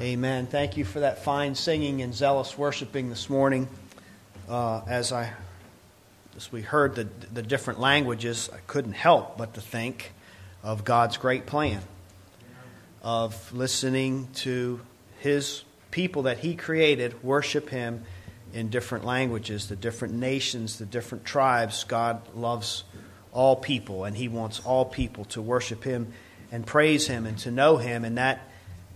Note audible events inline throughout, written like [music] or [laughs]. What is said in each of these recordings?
Amen. Thank you for that fine singing and zealous worshiping this morning. Uh, as I, as we heard the the different languages, I couldn't help but to think of God's great plan of listening to His people that He created worship Him in different languages, the different nations, the different tribes. God loves all people, and He wants all people to worship Him and praise Him and to know Him, and that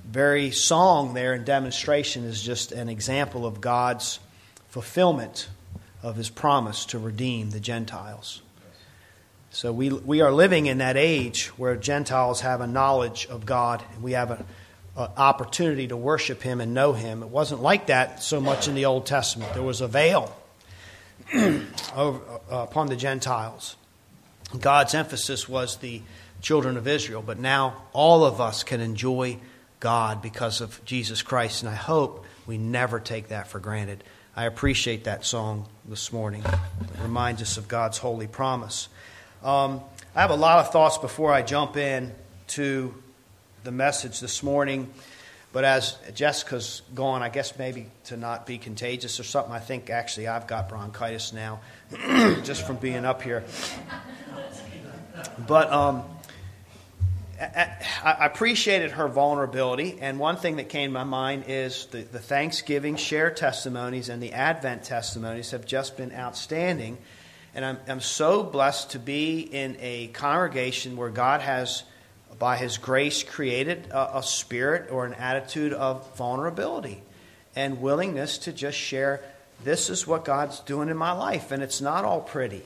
very song there in demonstration is just an example of God's fulfillment of his promise to redeem the Gentiles. So we, we are living in that age where Gentiles have a knowledge of God and we have an opportunity to worship him and know him. It wasn't like that so much in the Old Testament. There was a veil [clears throat] over, uh, upon the Gentiles. God's emphasis was the children of Israel, but now all of us can enjoy God because of Jesus Christ, and I hope we never take that for granted. I appreciate that song this morning. It reminds us of God's holy promise. Um, I have a lot of thoughts before I jump in to the message this morning, but as Jessica's gone, I guess maybe to not be contagious or something, I think actually I've got bronchitis now [clears throat] just from being up here. But um, I appreciated her vulnerability, and one thing that came to my mind is the, the Thanksgiving share testimonies and the Advent testimonies have just been outstanding. And I'm, I'm so blessed to be in a congregation where God has, by His grace, created a, a spirit or an attitude of vulnerability and willingness to just share this is what God's doing in my life. And it's not all pretty,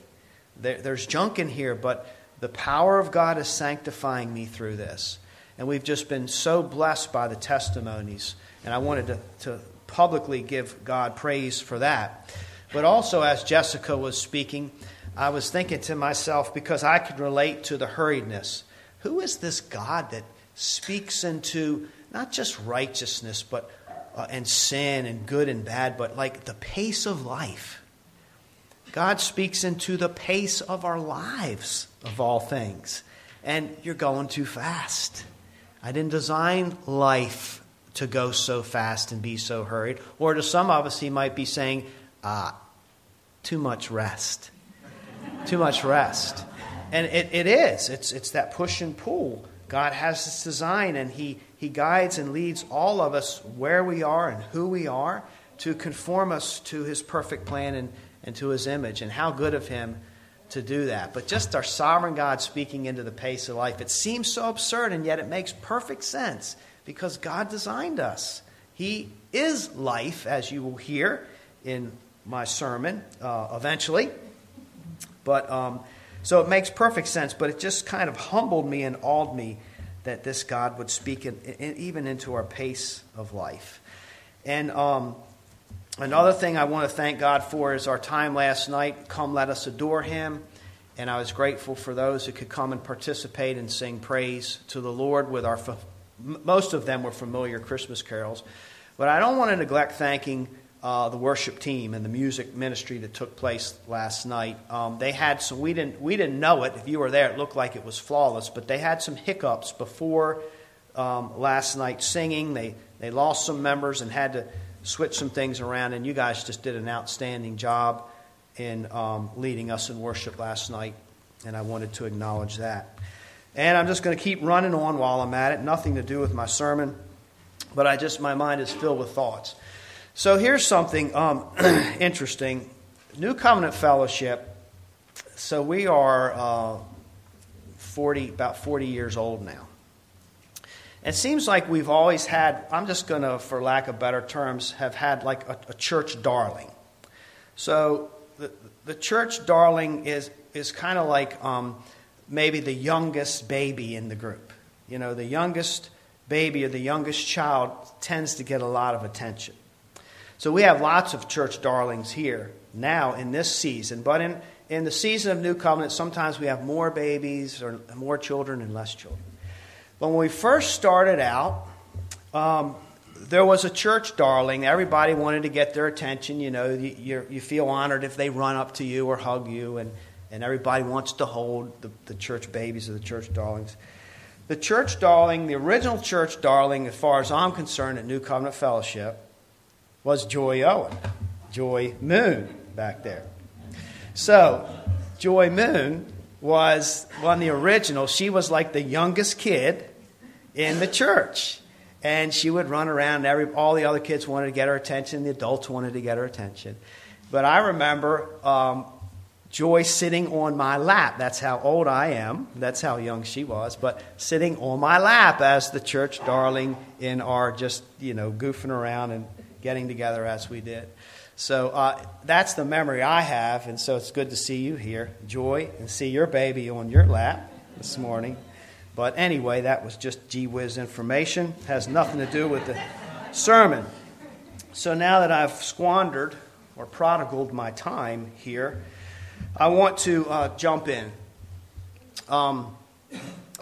there, there's junk in here, but the power of God is sanctifying me through this. And we've just been so blessed by the testimonies. And I wanted to, to publicly give God praise for that. But also, as Jessica was speaking, I was thinking to myself, because I could relate to the hurriedness who is this God that speaks into not just righteousness but uh, and sin and good and bad, but like the pace of life? God speaks into the pace of our lives, of all things. And you're going too fast. I didn't design life to go so fast and be so hurried. Or to some of us, he might be saying, ah, too much rest. too much rest. And it, it is. It's, it's that push and pull. God has this design, and he, he guides and leads all of us where we are and who we are to conform us to his perfect plan and, and to his image. And how good of him to do that. But just our sovereign God speaking into the pace of life. It seems so absurd, and yet it makes perfect sense because God designed us. He is life, as you will hear in my sermon uh, eventually. But um, so it makes perfect sense, but it just kind of humbled me and awed me that this God would speak in, in, even into our pace of life. And um, Another thing I want to thank God for is our time last night. Come, let us adore Him. And I was grateful for those who could come and participate and sing praise to the Lord with our. Most of them were familiar Christmas carols. But I don't want to neglect thanking uh, the worship team and the music ministry that took place last night. Um, they had some, we didn't, we didn't know it. If you were there, it looked like it was flawless, but they had some hiccups before um, last night singing. They, they lost some members and had to switch some things around, and you guys just did an outstanding job in um, leading us in worship last night, and I wanted to acknowledge that. And I'm just going to keep running on while I'm at it. Nothing to do with my sermon, but I just my mind is filled with thoughts. So here's something um, [clears throat] interesting: New Covenant Fellowship. So we are uh, 40, about 40 years old now. It seems like we've always had, I'm just going to, for lack of better terms, have had like a, a church darling. So the, the church darling is, is kind of like um, maybe the youngest baby in the group. You know, the youngest baby or the youngest child tends to get a lot of attention. So we have lots of church darlings here now in this season, but in, in the season of New Covenant, sometimes we have more babies or more children and less children. When we first started out, um, there was a church darling. Everybody wanted to get their attention. You know, you, you feel honored if they run up to you or hug you, and, and everybody wants to hold the, the church babies or the church darlings. the church darling, the original church darling, as far as I'm concerned, at New Covenant Fellowship, was Joy Owen, Joy Moon back there. So, Joy Moon was one of the original. She was like the youngest kid in the church. And she would run around, and every, all the other kids wanted to get her attention, the adults wanted to get her attention. But I remember um, Joy sitting on my lap. That's how old I am. That's how young she was. But sitting on my lap as the church darling in our just, you know, goofing around and getting together as we did. So uh, that's the memory I have. And so it's good to see you here, Joy, and see your baby on your lap this morning. But anyway, that was just gee whiz information. Has nothing to do with the sermon. So now that I've squandered or prodigaled my time here, I want to uh, jump in. Um,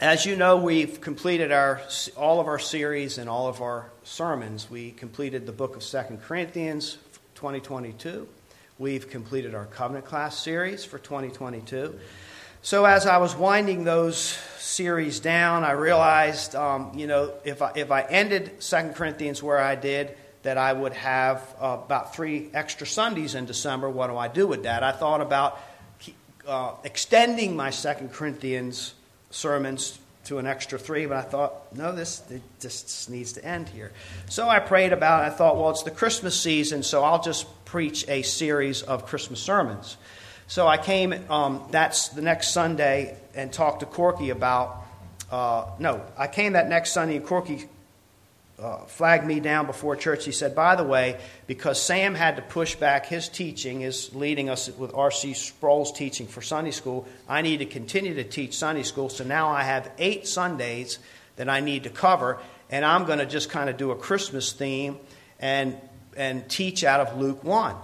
as you know, we've completed our all of our series and all of our sermons. We completed the book of Second Corinthians 2022. We've completed our covenant class series for 2022. So as I was winding those series down, I realized, um, you know, if I, if I ended Second Corinthians where I did, that I would have uh, about three extra Sundays in December. What do I do with that? I thought about uh, extending my Second Corinthians sermons to an extra three, but I thought, no, this it just needs to end here. So I prayed about it. I thought, well, it's the Christmas season, so I'll just preach a series of Christmas sermons. So I came, um, that's the next Sunday, and talked to Corky about, uh, no, I came that next Sunday, and Corky uh, flagged me down before church. He said, by the way, because Sam had to push back his teaching, is leading us with R.C. Sproul's teaching for Sunday school, I need to continue to teach Sunday school. So now I have eight Sundays that I need to cover, and I'm going to just kind of do a Christmas theme and, and teach out of Luke 1.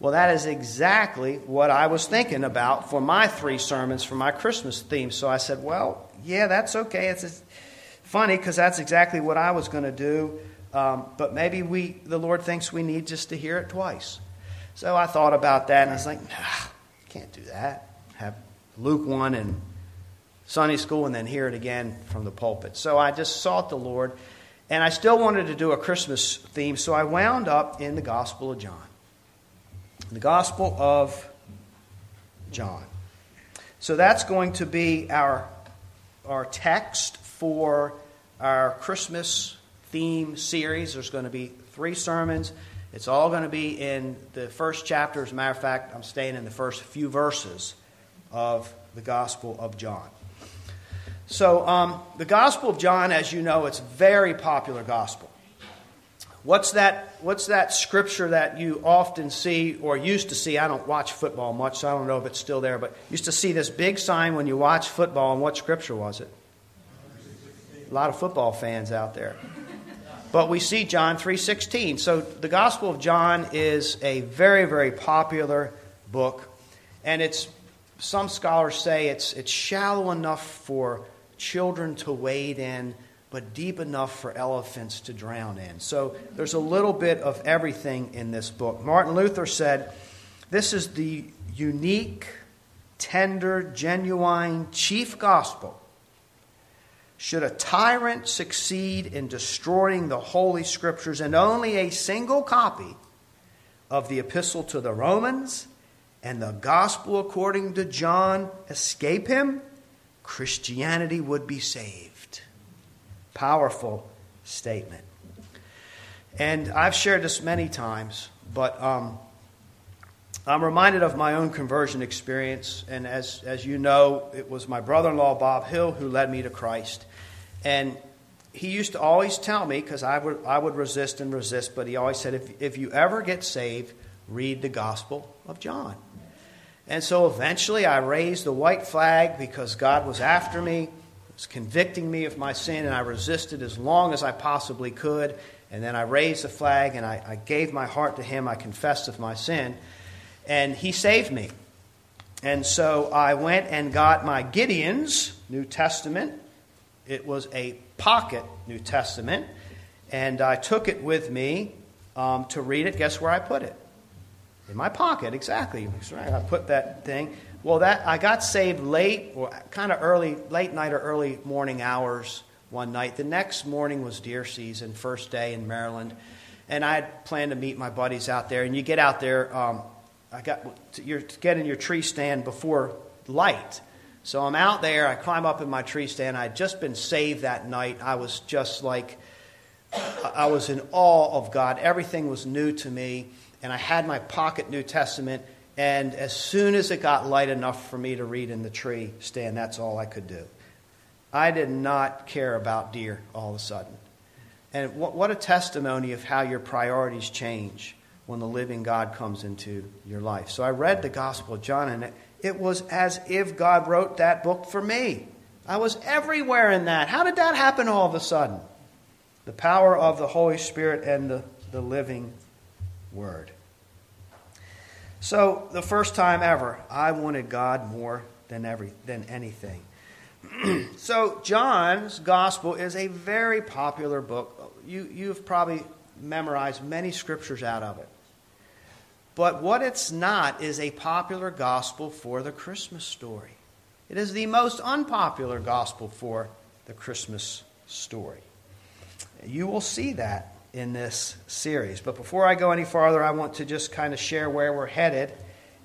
Well, that is exactly what I was thinking about for my three sermons for my Christmas theme. So I said, well, yeah, that's okay. It's funny because that's exactly what I was going to do. Um, but maybe we, the Lord thinks we need just to hear it twice. So I thought about that and I was like, nah, can't do that. Have Luke 1 and Sunday school and then hear it again from the pulpit. So I just sought the Lord and I still wanted to do a Christmas theme. So I wound up in the Gospel of John the Gospel of John. So that's going to be our, our text for our Christmas theme series. There's going to be three sermons. It's all going to be in the first chapter. As a matter of fact, I'm staying in the first few verses of the Gospel of John. So, um, the Gospel of John, as you know, it's a very popular gospel. What's that, what's that scripture that you often see or used to see? I don't watch football much, so I don't know if it's still there, but used to see this big sign when you watch football, and what scripture was it? A lot of football fans out there. But we see John 3:16. So the Gospel of John is a very very popular book and it's some scholars say it's it's shallow enough for children to wade in but deep enough for elephants to drown in. So there's a little bit of everything in this book. Martin Luther said, This is the unique, tender, genuine chief gospel. Should a tyrant succeed in destroying the Holy Scriptures and only a single copy of the Epistle to the Romans and the Gospel according to John escape him, Christianity would be saved. Powerful statement. And I've shared this many times, but um, I'm reminded of my own conversion experience. And as, as you know, it was my brother in law, Bob Hill, who led me to Christ. And he used to always tell me, because I would, I would resist and resist, but he always said, if, if you ever get saved, read the Gospel of John. And so eventually I raised the white flag because God was after me was convicting me of my sin, and I resisted as long as I possibly could. And then I raised the flag and I, I gave my heart to Him. I confessed of my sin, and He saved me. And so I went and got my Gideon's New Testament. It was a pocket New Testament, and I took it with me um, to read it. Guess where I put it? In my pocket, exactly. I put that thing. Well, that I got saved late, or kind of early, late night or early morning hours one night. The next morning was deer season, first day in Maryland, and I had planned to meet my buddies out there. And you get out there, um, I got you're getting your tree stand before light. So I'm out there. I climb up in my tree stand. I had just been saved that night. I was just like, I was in awe of God. Everything was new to me, and I had my pocket New Testament and as soon as it got light enough for me to read in the tree stand, that's all I could do. I did not care about deer all of a sudden. And what, what a testimony of how your priorities change when the living God comes into your life. So I read the Gospel of John, and it, it was as if God wrote that book for me. I was everywhere in that. How did that happen all of a sudden? The power of the Holy Spirit and the, the living Word. So, the first time ever, I wanted God more than, every, than anything. [clears throat] so, John's Gospel is a very popular book. You, you've probably memorized many scriptures out of it. But what it's not is a popular gospel for the Christmas story. It is the most unpopular gospel for the Christmas story. You will see that in this series. But before I go any farther, I want to just kind of share where we're headed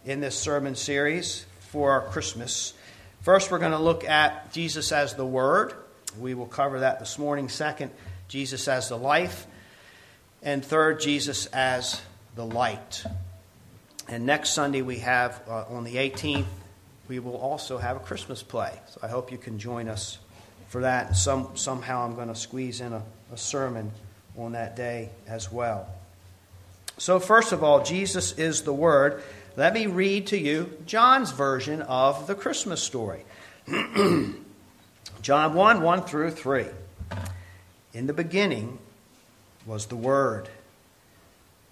in this sermon series for our Christmas. First, we're going to look at Jesus as the Word. We will cover that this morning. Second, Jesus as the life. And third, Jesus as the light. And next Sunday, we have uh, on the 18th, we will also have a Christmas play. So I hope you can join us for that. Some, somehow, I'm going to squeeze in a, a sermon on that day as well. So, first of all, Jesus is the Word. Let me read to you John's version of the Christmas story. [clears throat] John 1 1 through 3. In the beginning was the Word,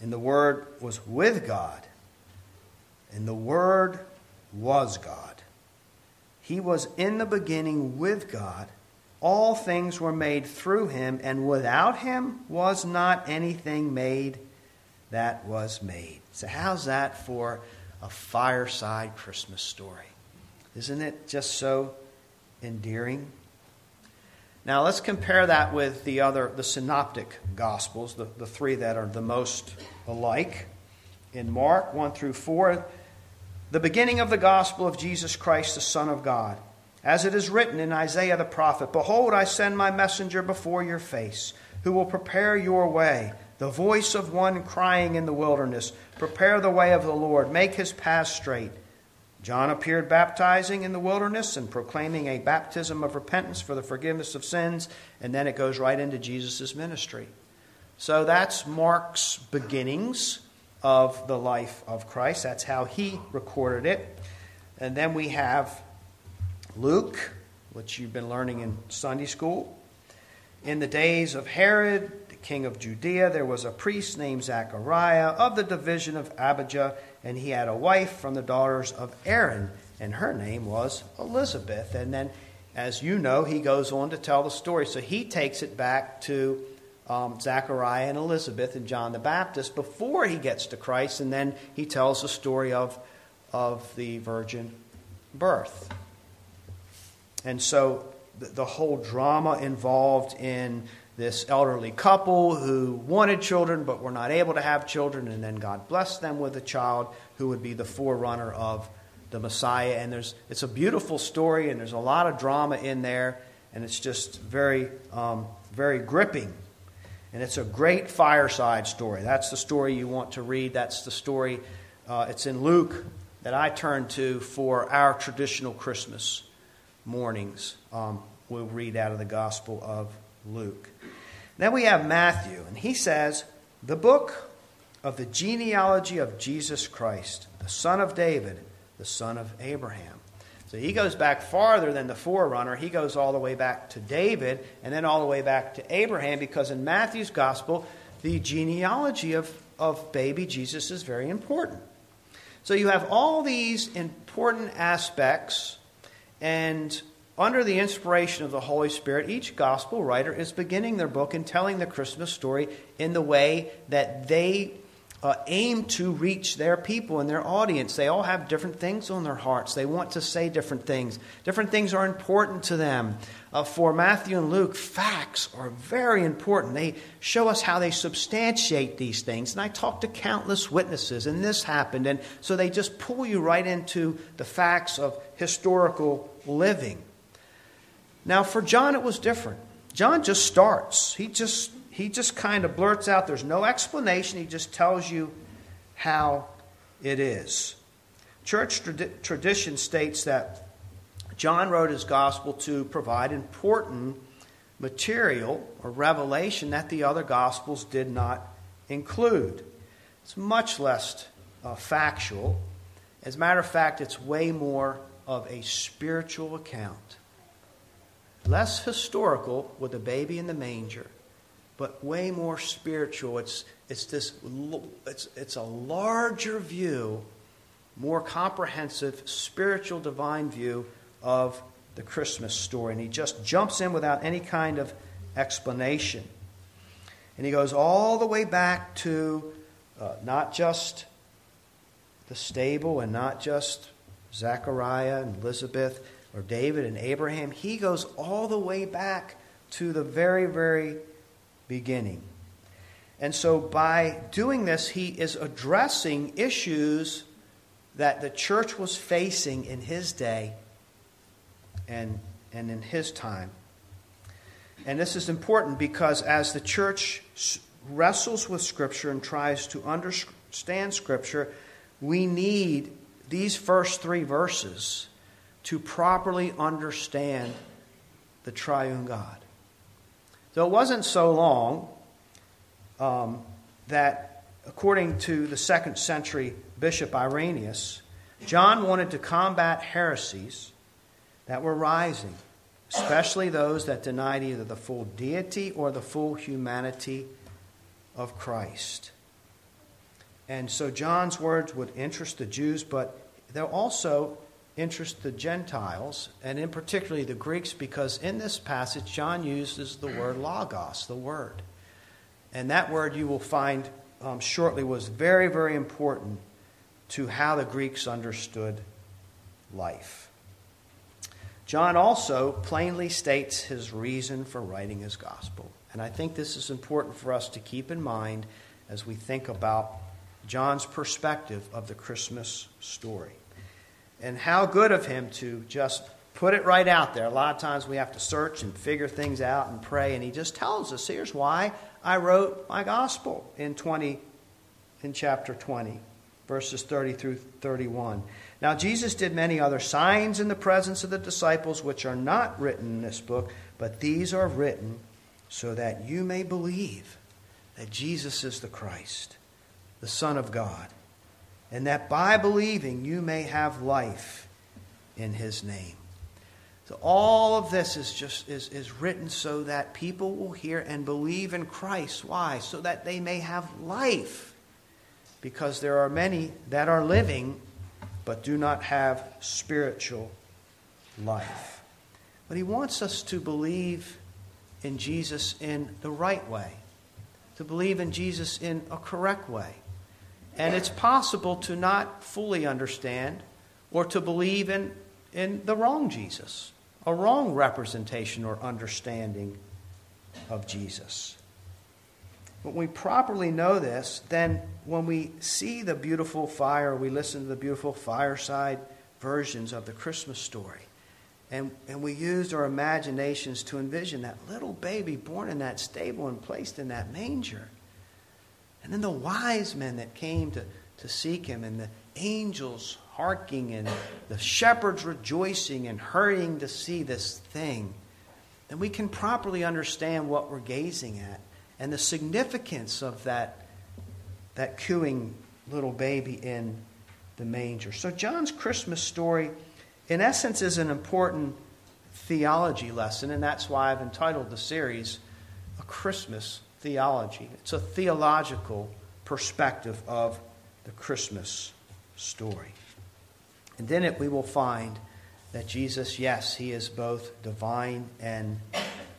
and the Word was with God, and the Word was God. He was in the beginning with God all things were made through him, and without him was not anything made that was made. So, how's that for a fireside Christmas story? Isn't it just so endearing? Now, let's compare that with the other, the synoptic gospels, the, the three that are the most alike. In Mark 1 through 4, the beginning of the gospel of Jesus Christ, the Son of God as it is written in Isaiah the prophet Behold, I send my messenger before your face, who will prepare your way. The voice of one crying in the wilderness, Prepare the way of the Lord, make his path straight. John appeared baptizing in the wilderness and proclaiming a baptism of repentance for the forgiveness of sins, and then it goes right into Jesus' ministry. So that's Mark's beginnings of the life of Christ. That's how he recorded it. And then we have Luke, which you've been learning in Sunday school. In the days of Herod, the king of Judea, there was a priest named Zachariah of the division of Abijah, and he had a wife from the daughters of Aaron, and her name was Elizabeth. And then, as you know, he goes on to tell the story. So he takes it back to um, Zachariah and Elizabeth and John the Baptist before he gets to Christ, and then he tells the story of, of the virgin birth. And so the, the whole drama involved in this elderly couple who wanted children but were not able to have children, and then God blessed them with a child who would be the forerunner of the Messiah. And there's, it's a beautiful story, and there's a lot of drama in there, and it's just very, um, very gripping. And it's a great fireside story. That's the story you want to read. That's the story, uh, it's in Luke that I turn to for our traditional Christmas mornings, um, we'll read out of the Gospel of Luke. Then we have Matthew, and he says, The book of the genealogy of Jesus Christ, the son of David, the son of Abraham. So he goes back farther than the forerunner. He goes all the way back to David and then all the way back to Abraham because in Matthew's gospel, the genealogy of, of baby Jesus is very important. So you have all these important aspects and under the inspiration of the Holy Spirit, each gospel writer is beginning their book and telling the Christmas story in the way that they uh, aim to reach their people and their audience. They all have different things on their hearts. They want to say different things. Different things are important to them. Uh, for Matthew and Luke, facts are very important. They show us how they substantiate these things. And I talked to countless witnesses, and this happened. And so they just pull you right into the facts of historical living. Now, for John, it was different. John just starts. He just he just kind of blurts out. There's no explanation. He just tells you how it is. Church tradition states that John wrote his gospel to provide important material or revelation that the other gospels did not include. It's much less uh, factual. As a matter of fact, it's way more of a spiritual account. Less historical with the baby in the manger, but way more spiritual. It's, it's, this, it's, it's a larger view, more comprehensive, spiritual, divine view of the Christmas story. And he just jumps in without any kind of explanation. And he goes all the way back to uh, not just the stable and not just Zechariah and Elizabeth or David and Abraham. He goes all the way back to the very, very beginning. And so by doing this, he is addressing issues that the church was facing in his day and, and in his time. And this is important because as the church wrestles with Scripture and tries to understand Scripture, we need these first three verses to properly understand the triune God. So it wasn't so long um, that, according to the second century Bishop Irenaeus, John wanted to combat heresies that were rising, especially those that denied either the full deity or the full humanity of Christ. And so John's words would interest the Jews, but they'll also interest the Gentiles, and in particularly the Greeks, because in this passage, John uses the word logos, the word. And that word you will find um, shortly was very, very important to how the Greeks understood life. John also plainly states his reason for writing his gospel. And I think this is important for us to keep in mind as we think about John's perspective of the Christmas story. And how good of him to just put it right out there. A lot of times we have to search and figure things out and pray, and he just tells us here's why I wrote my gospel in 20 in chapter 20 verses 30 through 31. Now, Jesus did many other signs in the presence of the disciples, which are not written in this book, but these are written so that you may believe that Jesus is the Christ, the Son of God, and that by believing you may have life in his name. So all of this is just is, is written so that people will hear and believe in Christ. Why? So that they may have life because there are many that are living but do not have spiritual life. But he wants us to believe in Jesus in the right way, to believe in Jesus in a correct way. And it's possible to not fully understand or to believe in, in the wrong Jesus, a wrong representation or understanding of Jesus. When we properly know this, then when we see the beautiful fire, we listen to the beautiful fireside versions of the Christmas story, and, and we use our imaginations to envision that little baby born in that stable and placed in that manger. And then the wise men that came to, to seek him, and the angels harking, and the shepherds rejoicing and hurrying to see this thing, then we can properly understand what we're gazing at and the significance of that, that cooing little baby in the manger. So, John's Christmas story, in essence, is an important theology lesson, and that's why I've entitled the series A Christmas Theology. It's a theological perspective of the Christmas story. And then it, we will find that Jesus, yes, he is both divine and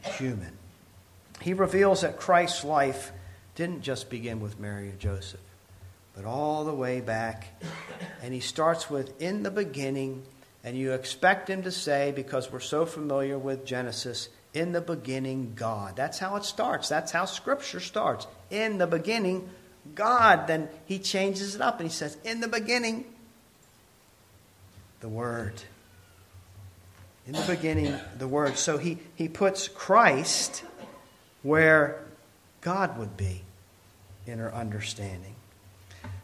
human he reveals that Christ's life didn't just begin with Mary and Joseph, but all the way back. And he starts with, in the beginning, and you expect him to say, because we're so familiar with Genesis, in the beginning, God. That's how it starts. That's how Scripture starts. In the beginning, God. Then he changes it up and he says, in the beginning, the Word. In the beginning, the Word. So he, he puts Christ where God would be in our understanding.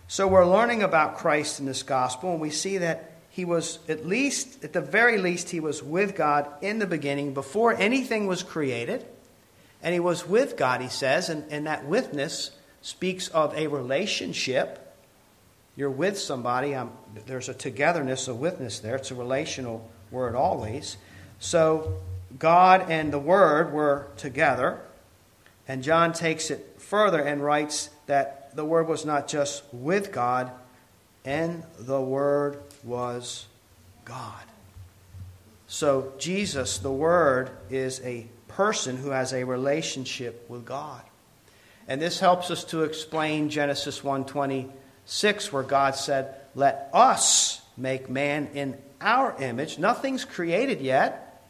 So we're learning about Christ in this gospel, and we see that he was, at least, at the very least, he was with God in the beginning before anything was created. And he was with God, he says, and, and that witness speaks of a relationship. You're with somebody, um, there's a togetherness, a witness there. It's a relational word always. So God and the Word were together. And John takes it further and writes that the Word was not just with God, and the Word was God. So, Jesus, the Word, is a person who has a relationship with God. And this helps us to explain Genesis 1:26 where God said, "Let us make man in our image." Nothing's created yet,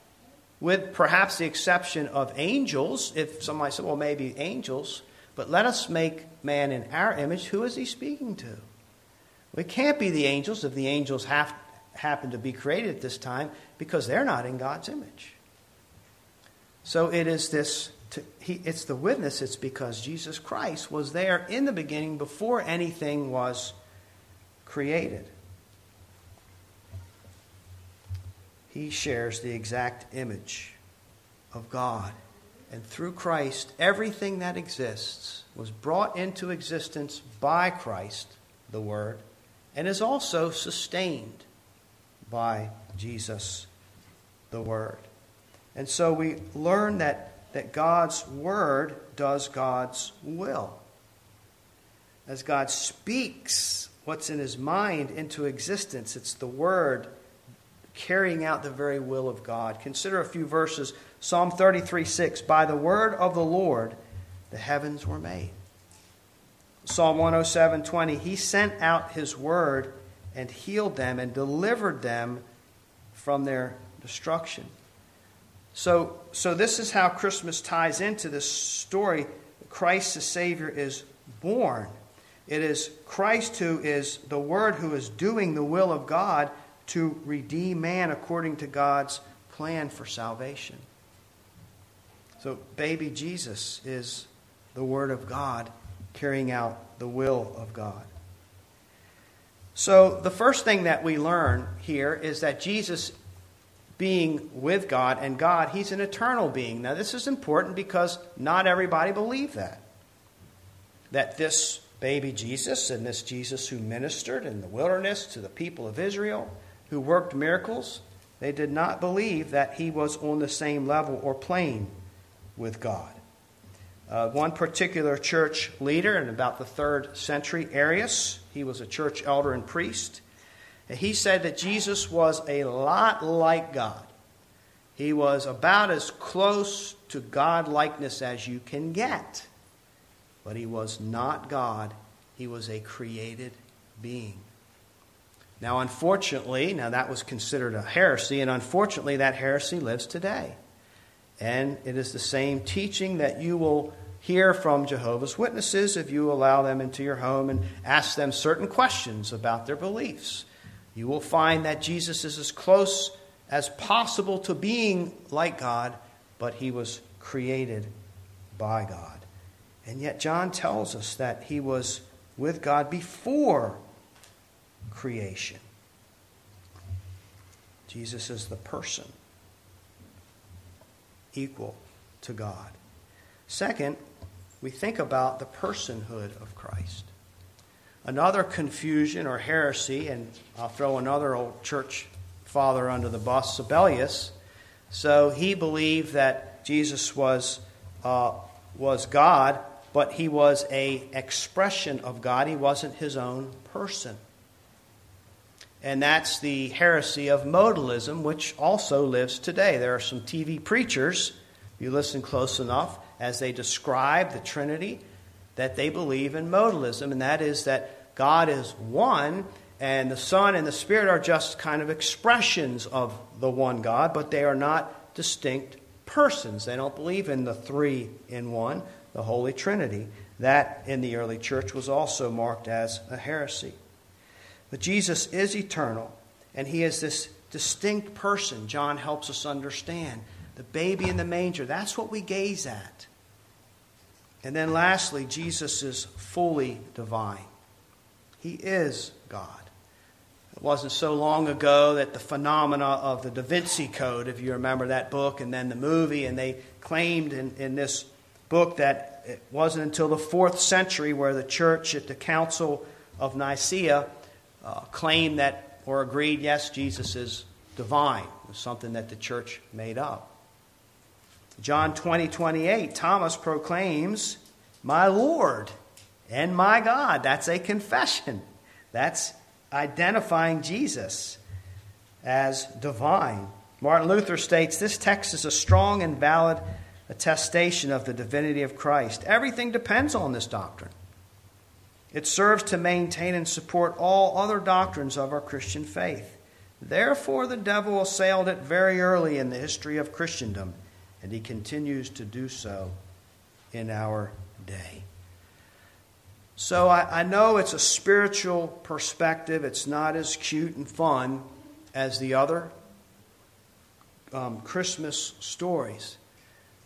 with perhaps the exception of angels. If somebody said, "Well, maybe angels," but let us make man in our image, who is he speaking to? It can't be the angels if the angels have, happen to be created at this time because they're not in God's image. So it is this, to, he, it's the witness, it's because Jesus Christ was there in the beginning before anything was created. He shares the exact image of God. And through Christ, everything that exists was brought into existence by Christ, the Word, and is also sustained by Jesus, the Word. And so we learn that, that God's Word does God's will. As God speaks what's in His mind into existence, it's the Word carrying out the very will of God. Consider a few verses Psalm 33 6 By the word of the Lord the heavens were made. Psalm 107 20 He sent out His word and healed them and delivered them from their destruction. So, so this is how Christmas ties into this story. Christ the Savior is born. It is Christ who is the Word who is doing the will of God to redeem man according to God's plan for salvation. So, baby Jesus is the Word of God carrying out the will of God. So, the first thing that we learn here is that Jesus, being with God and God, he's an eternal being. Now, this is important because not everybody believed that. That this baby Jesus and this Jesus who ministered in the wilderness to the people of Israel, who worked miracles, they did not believe that he was on the same level or plane with God. Uh, one particular church leader in about the third century, Arius, he was a church elder and priest. He said that Jesus was a lot like God. He was about as close to God likeness as you can get. But he was not God, he was a created being. Now, unfortunately, now that was considered a heresy, and unfortunately, that heresy lives today. And it is the same teaching that you will hear from Jehovah's Witnesses if you allow them into your home and ask them certain questions about their beliefs. You will find that Jesus is as close as possible to being like God, but he was created by God. And yet, John tells us that he was with God before creation. Jesus is the person equal to God. Second, we think about the personhood of Christ. Another confusion or heresy, and I'll throw another old church father under the bus, Sabellius. So he believed that Jesus was, uh, was God, but he was a expression of God. He wasn't his own person and that's the heresy of modalism, which also lives today. There are some TV preachers, if you listen close enough, as they describe the Trinity, that they believe in modalism, and that is that God is one, and the Son and the Spirit are just kind of expressions of the one God, but they are not distinct persons. They don't believe in the three in one, the Holy Trinity. That in the early church was also marked as a heresy. But Jesus is eternal, and he is this distinct person. John helps us understand. The baby in the manger, that's what we gaze at. And then lastly, Jesus is fully divine. He is God. It wasn't so long ago that the phenomena of the Da Vinci Code, if you remember that book, and then the movie, and they claimed in, in this book that it wasn't until the fourth century where the church at the Council of Nicaea uh, claimed that or agreed, yes, Jesus is divine. Was something that the church made up. John 20, 28, Thomas proclaims, My Lord and my God. That's a confession. That's identifying Jesus as divine. Martin Luther states this text is a strong and valid attestation of the divinity of Christ. Everything depends on this doctrine. It serves to maintain and support all other doctrines of our Christian faith. Therefore, the devil assailed it very early in the history of Christendom, and he continues to do so in our day. So I, I, know it's a spiritual perspective. It's not as cute and fun as the other um, Christmas stories.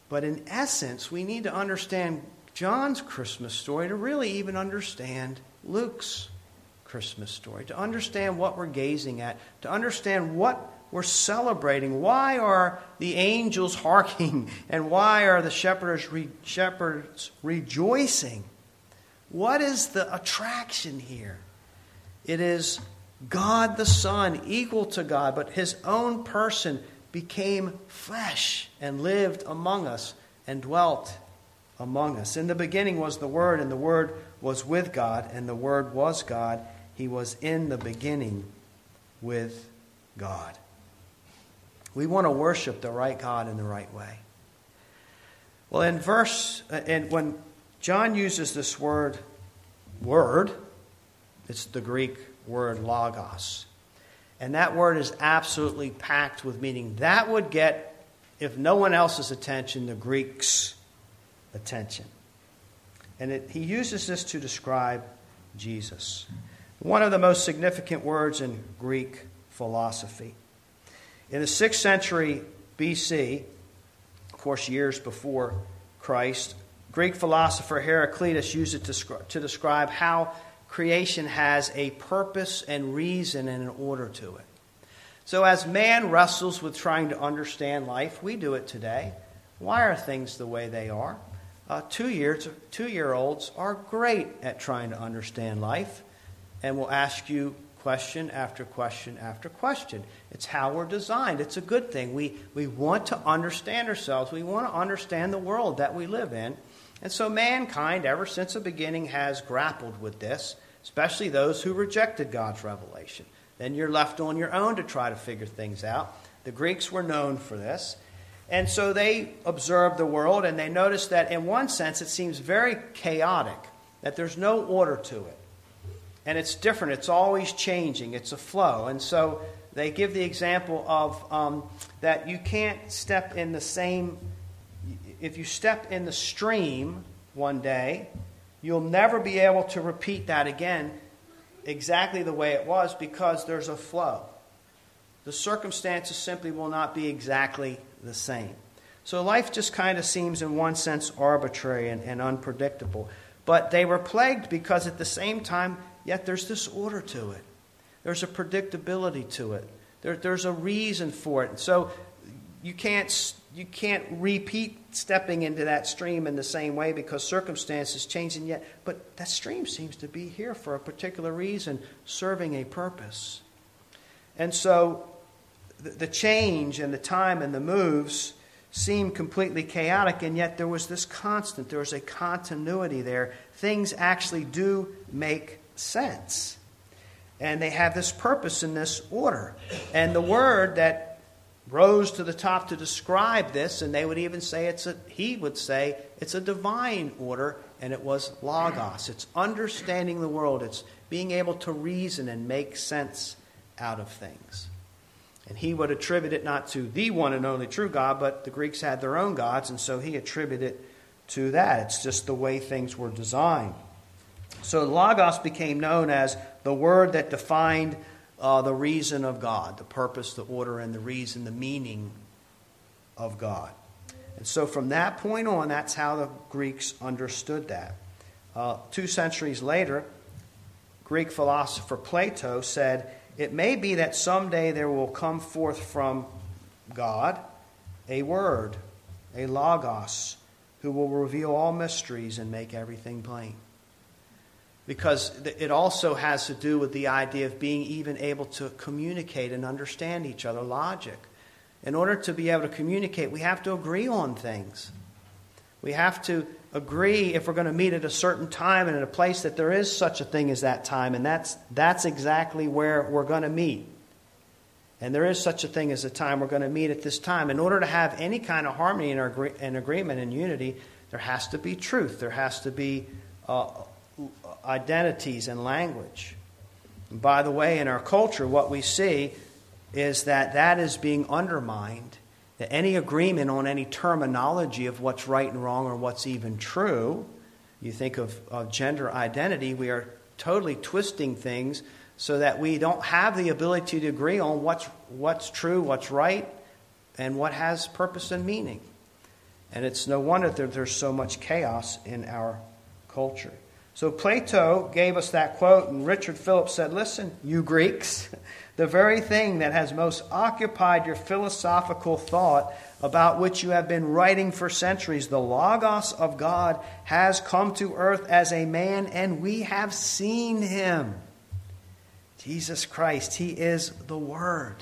But in essence, we need to understand John's Christmas story to really even understand Luke's Christmas story, to understand what we're gazing at, to understand what we're celebrating. Why are the angels [laughs] harking, and why are the shepherds, re- shepherds rejoicing? What is the attraction here? It is God the Son, equal to God, but his own person became flesh and lived among us and dwelt among us. In the beginning was the Word, and the Word was with God, and the Word was God. He was in the beginning with God. We want to worship the right God in the right way. Well, in verse, uh, and when John uses this word, word, it's the Greek word logos. And that word is absolutely packed with meaning. That would get, if no one else's attention, the Greeks' attention. And it, he uses this to describe Jesus. One of the most significant words in Greek philosophy. In the 6th century BC, of course, years before Christ, Greek philosopher Heraclitus used it to, to describe how creation has a purpose and reason and an order to it. So, as man wrestles with trying to understand life, we do it today. Why are things the way they are? Uh, two years, two year olds are great at trying to understand life, and will ask you question after question after question. It's how we're designed. It's a good thing. We, we want to understand ourselves, we want to understand the world that we live in. And so, mankind, ever since the beginning, has grappled with this, especially those who rejected God's revelation. Then you're left on your own to try to figure things out. The Greeks were known for this. And so they observe the world and they notice that, in one sense, it seems very chaotic, that there's no order to it and it's different. It's always changing. It's a flow. And so they give the example of um, that you can't step in the same. If you step in the stream one day, you'll never be able to repeat that again exactly the way it was because there's a flow. The circumstances simply will not be exactly the same. So life just kind of seems, in one sense, arbitrary and, and unpredictable. But they were plagued because at the same time, Yet there's this order to it. There's a predictability to it. There, there's a reason for it. So you can't, you can't repeat stepping into that stream in the same way because circumstances change. And yet, but that stream seems to be here for a particular reason, serving a purpose. And so the, change and the time and the moves seem completely chaotic, and yet there was this constant, there was a continuity there. Things actually do make sense. And they have this purpose in this order. And the word that rose to the top to describe this, and they would even say it's a, he would say it's a divine order, and it was logos. It's understanding the world, it's being able to reason and make sense out of things. And he would attribute it not to the one and only true God, but the Greeks had their own gods, and so he attributed it to that. It's just the way things were designed. So Logos became known as the word that defined uh, the reason of God, the purpose, the order, and the reason, the meaning of God. And so from that point on, that's how the Greeks understood that. Uh, two centuries later, Greek philosopher Plato said, It may be that someday there will come forth from God a word, a logos, who will reveal all mysteries and make everything plain because it also has to do with the idea of being even able to communicate and understand each other, logic. In order to be able to communicate, we have to agree on things. We have to agree if we're going to meet at a certain time and in a place that there is such a thing as that time, and that's, that's exactly where we're going to meet. And there is such a thing as a time we're going to meet at this time. In order to have any kind of harmony and, and agreement and unity, there has to be truth. There has to be uh, identities and language. And by the way, in our culture, what we see is that that is being undermined. That any agreement on any terminology of what's right and wrong or what's even true, you think of, of gender identity, we are totally twisting things so that we don't have the ability to agree on what's, what's true, what's right, and what has purpose and meaning. And it's no wonder that there's so much chaos in our culture. So Plato gave us that quote, and Richard Phillips said, Listen, you Greeks, [laughs] the very thing that has most occupied your philosophical thought, about which you have been writing for centuries, the Logos of God, has come to earth as a man, and we have seen him. Jesus Christ, he is the Word.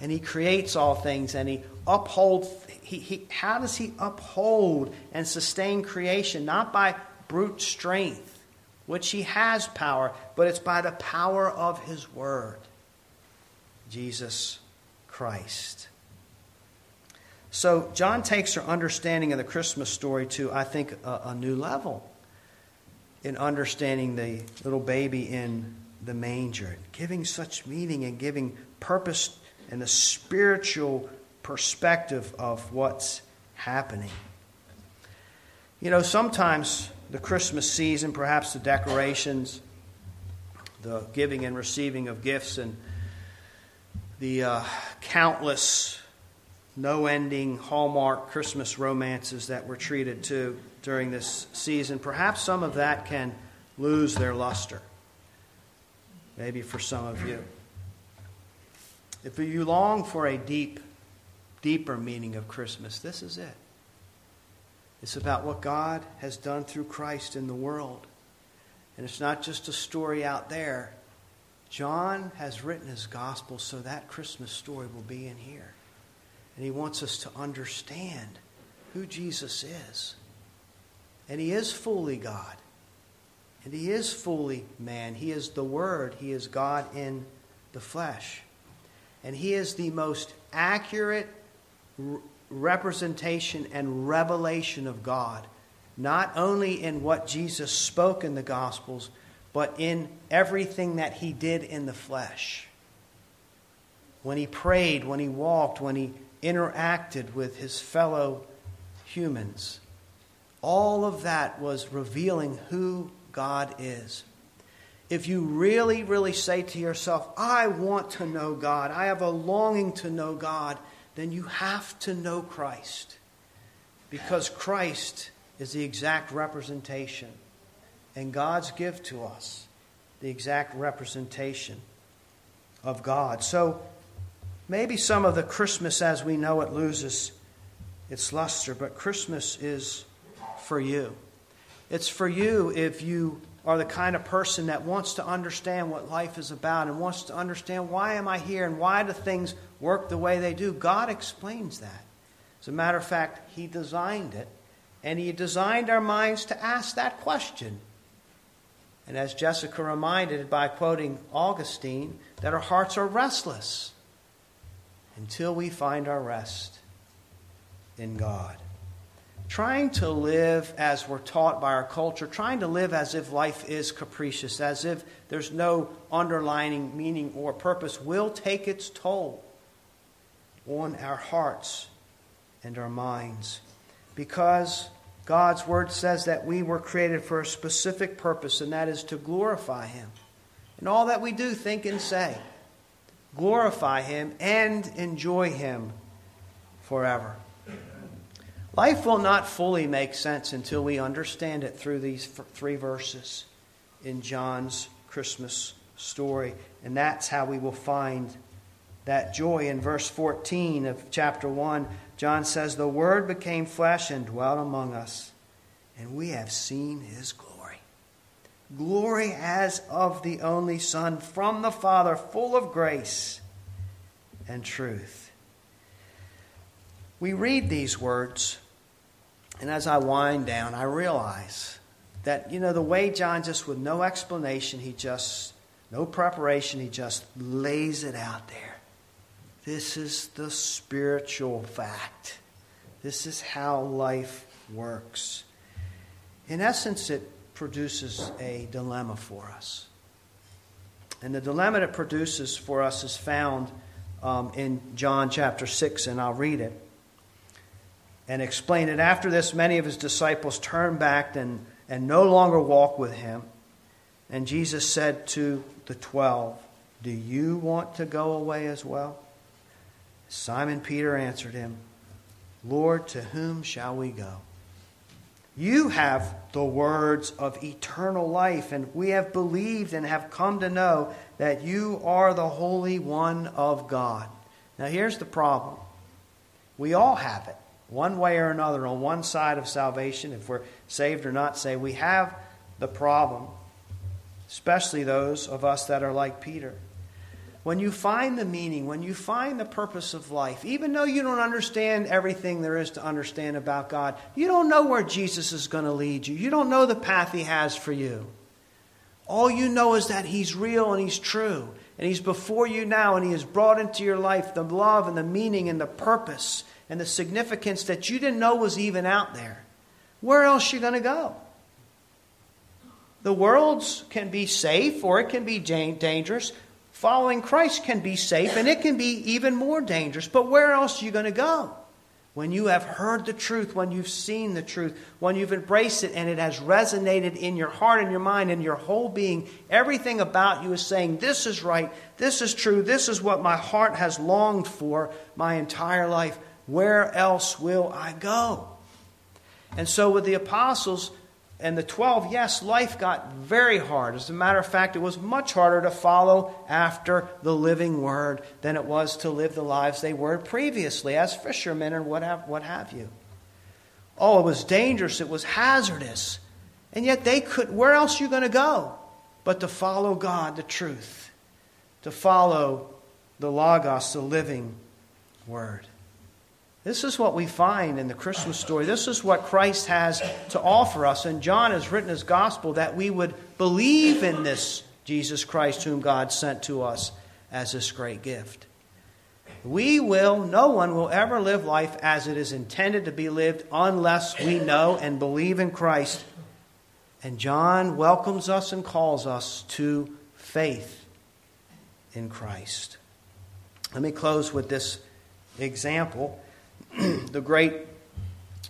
And he creates all things, and he upholds. He, he, how does he uphold and sustain creation? Not by brute strength, which he has power, but it's by the power of his word, Jesus Christ. So, John takes our understanding of the Christmas story to, I think, a, a new level in understanding the little baby in the manger, giving such meaning and giving purpose and the spiritual perspective of what's happening. You know, sometimes the Christmas season, perhaps the decorations, the giving and receiving of gifts, and the uh, countless, no ending Hallmark Christmas romances that we're treated to during this season, perhaps some of that can lose their luster. Maybe for some of you. If you long for a deep, deeper meaning of Christmas, this is it. It's about what God has done through Christ in the world. And it's not just a story out there. John has written his gospel so that Christmas story will be in here. And he wants us to understand who Jesus is. And he is fully God. And he is fully man. He is the Word. He is God in the flesh. And he is the most accurate representation and revelation of God, not only in what Jesus spoke in the Gospels, but in everything that he did in the flesh. When he prayed, when he walked, when he interacted with his fellow humans. All of that was revealing who God is. If you really, really say to yourself, I want to know God, I have a longing to know God, then you have to know Christ because Christ is the exact representation, and God's gift to us the exact representation of God. So maybe some of the Christmas as we know it loses its luster, but Christmas is for you. It's for you if you are the kind of person that wants to understand what life is about and wants to understand why am I here and why do things work the way they do. God explains that. As a matter of fact, He designed it, and He designed our minds to ask that question. And as Jessica reminded by quoting Augustine, that our hearts are restless. until we find our rest in God. Trying to live as we're taught by our culture, trying to live as if life is capricious, as if there's no underlining meaning or purpose, will take its toll on our hearts and our minds. Because God's Word says that we were created for a specific purpose, and that is to glorify Him. In all that we do, think and say, glorify Him and enjoy Him forever. Life will not fully make sense until we understand it through these three verses in John's Christmas story. And that's how we will find that joy. In verse 14 of chapter 1, John says, The Word became flesh and dwelt among us, and we have seen his glory. Glory as of the only Son from the Father, full of grace and truth. We read these words and as I wind down, I realize that, you know, the way John just with no explanation, he just, no preparation, he just lays it out there. This is the spiritual fact. This is how life works. In essence, it produces a dilemma for us. And the dilemma it produces for us is found um, in John chapter 6, and I'll read it and explain it. After this, many of his disciples turned back and, and no longer walked with him. And Jesus said to the twelve, Do you want to go away as well? Simon Peter answered him, Lord, to whom shall we go? You have the words of eternal life, and we have believed and have come to know that you are the Holy One of God. Now, here's the problem we all have it one way or another on one side of salvation, if we're saved or not saved, we have the problem, especially those of us that are like Peter. When you find the meaning, when you find the purpose of life, even though you don't understand everything there is to understand about God, you don't know where Jesus is going to lead you. You don't know the path He has for you. All you know is that He's real and He's true. And He's before you now, and He has brought into your life the love and the meaning and the purpose and the significance that you didn't know was even out there, where else are you going to go? The world's can be safe or it can be dangerous. Following Christ can be safe and it can be even more dangerous. But where else are you going to go? When you have heard the truth, when you've seen the truth, when you've embraced it and it has resonated in your heart and your mind and your whole being, everything about you is saying, This is right, this is true, this is what my heart has longed for my entire life. Where else will I go? And so, with the apostles and the 12, yes, life got very hard. As a matter of fact, it was much harder to follow after the living word than it was to live the lives they were previously as fishermen and what have, what have you. Oh, it was dangerous, it was hazardous. And yet, they could, where else are you going to go but to follow God, the truth, to follow the Logos, the living word? This is what we find in the Christmas story. This is what Christ has to offer us. And John has written his gospel that we would believe in this Jesus Christ, whom God sent to us as this great gift. We will, no one will ever live life as it is intended to be lived unless we know and believe in Christ. And John welcomes us and calls us to faith in Christ. Let me close with this example. [clears throat] the great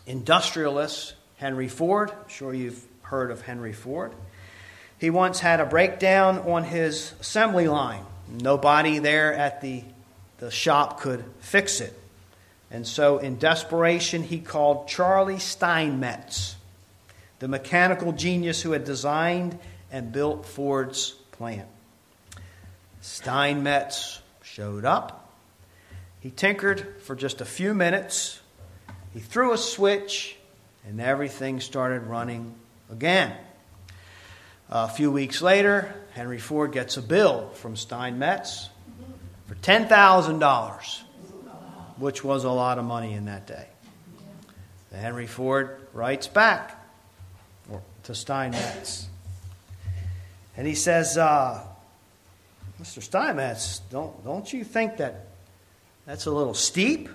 industrialist Henry Ford. I'm sure you've heard of Henry Ford. He once had a breakdown on his assembly line. Nobody there at the, the shop could fix it. And so, in desperation, he called Charlie Steinmetz, the mechanical genius who had designed and built Ford's plant. Steinmetz showed up. He tinkered for just a few minutes. He threw a switch, and everything started running again. A few weeks later, Henry Ford gets a bill from Steinmetz for $10,000, which was a lot of money in that day. Henry Ford writes back to Steinmetz. And he says, uh, Mr. Steinmetz, don't, don't you think that that's a little steep.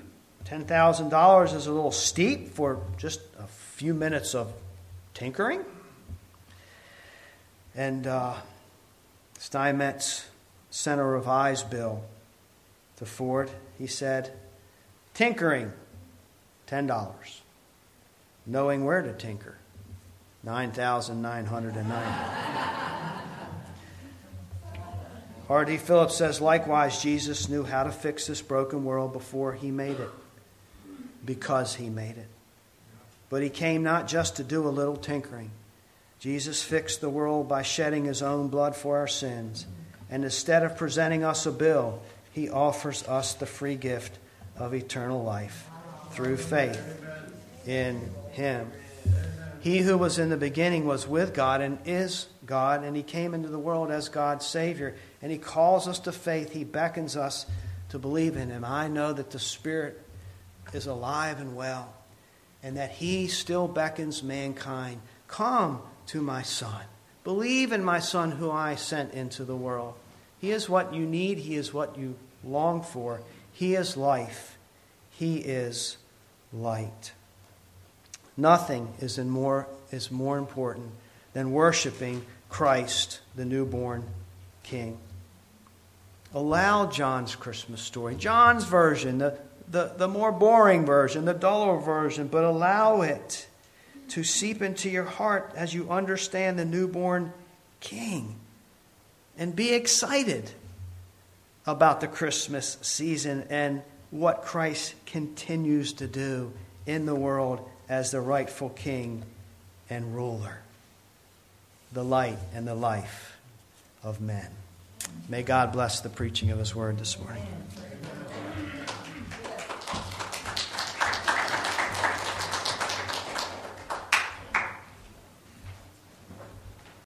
$10,000 is a little steep for just a few minutes of tinkering. And uh, Steinmetz sent a revised bill to Ford. He said, tinkering, $10. Knowing where to tinker, 9990 R.D. Phillips says, likewise, Jesus knew how to fix this broken world before he made it, because he made it. But he came not just to do a little tinkering. Jesus fixed the world by shedding his own blood for our sins. And instead of presenting us a bill, he offers us the free gift of eternal life through faith in him. He who was in the beginning was with God and is God, and he came into the world as God's Savior and He calls us to faith. He beckons us to believe in Him. I know that the Spirit is alive and well, and that He still beckons mankind Come to my Son. Believe in my Son, who I sent into the world. He is what you need, He is what you long for. He is life, He is light. Nothing is, more, is more important than worshiping Christ, the newborn King allow John's Christmas story, John's version, the, the, the more boring version, the duller version, but allow it to seep into your heart as you understand the newborn King. And be excited about the Christmas season and what Christ continues to do in the world as the rightful King and ruler, the light and the life of men. May God bless the preaching of His word this morning.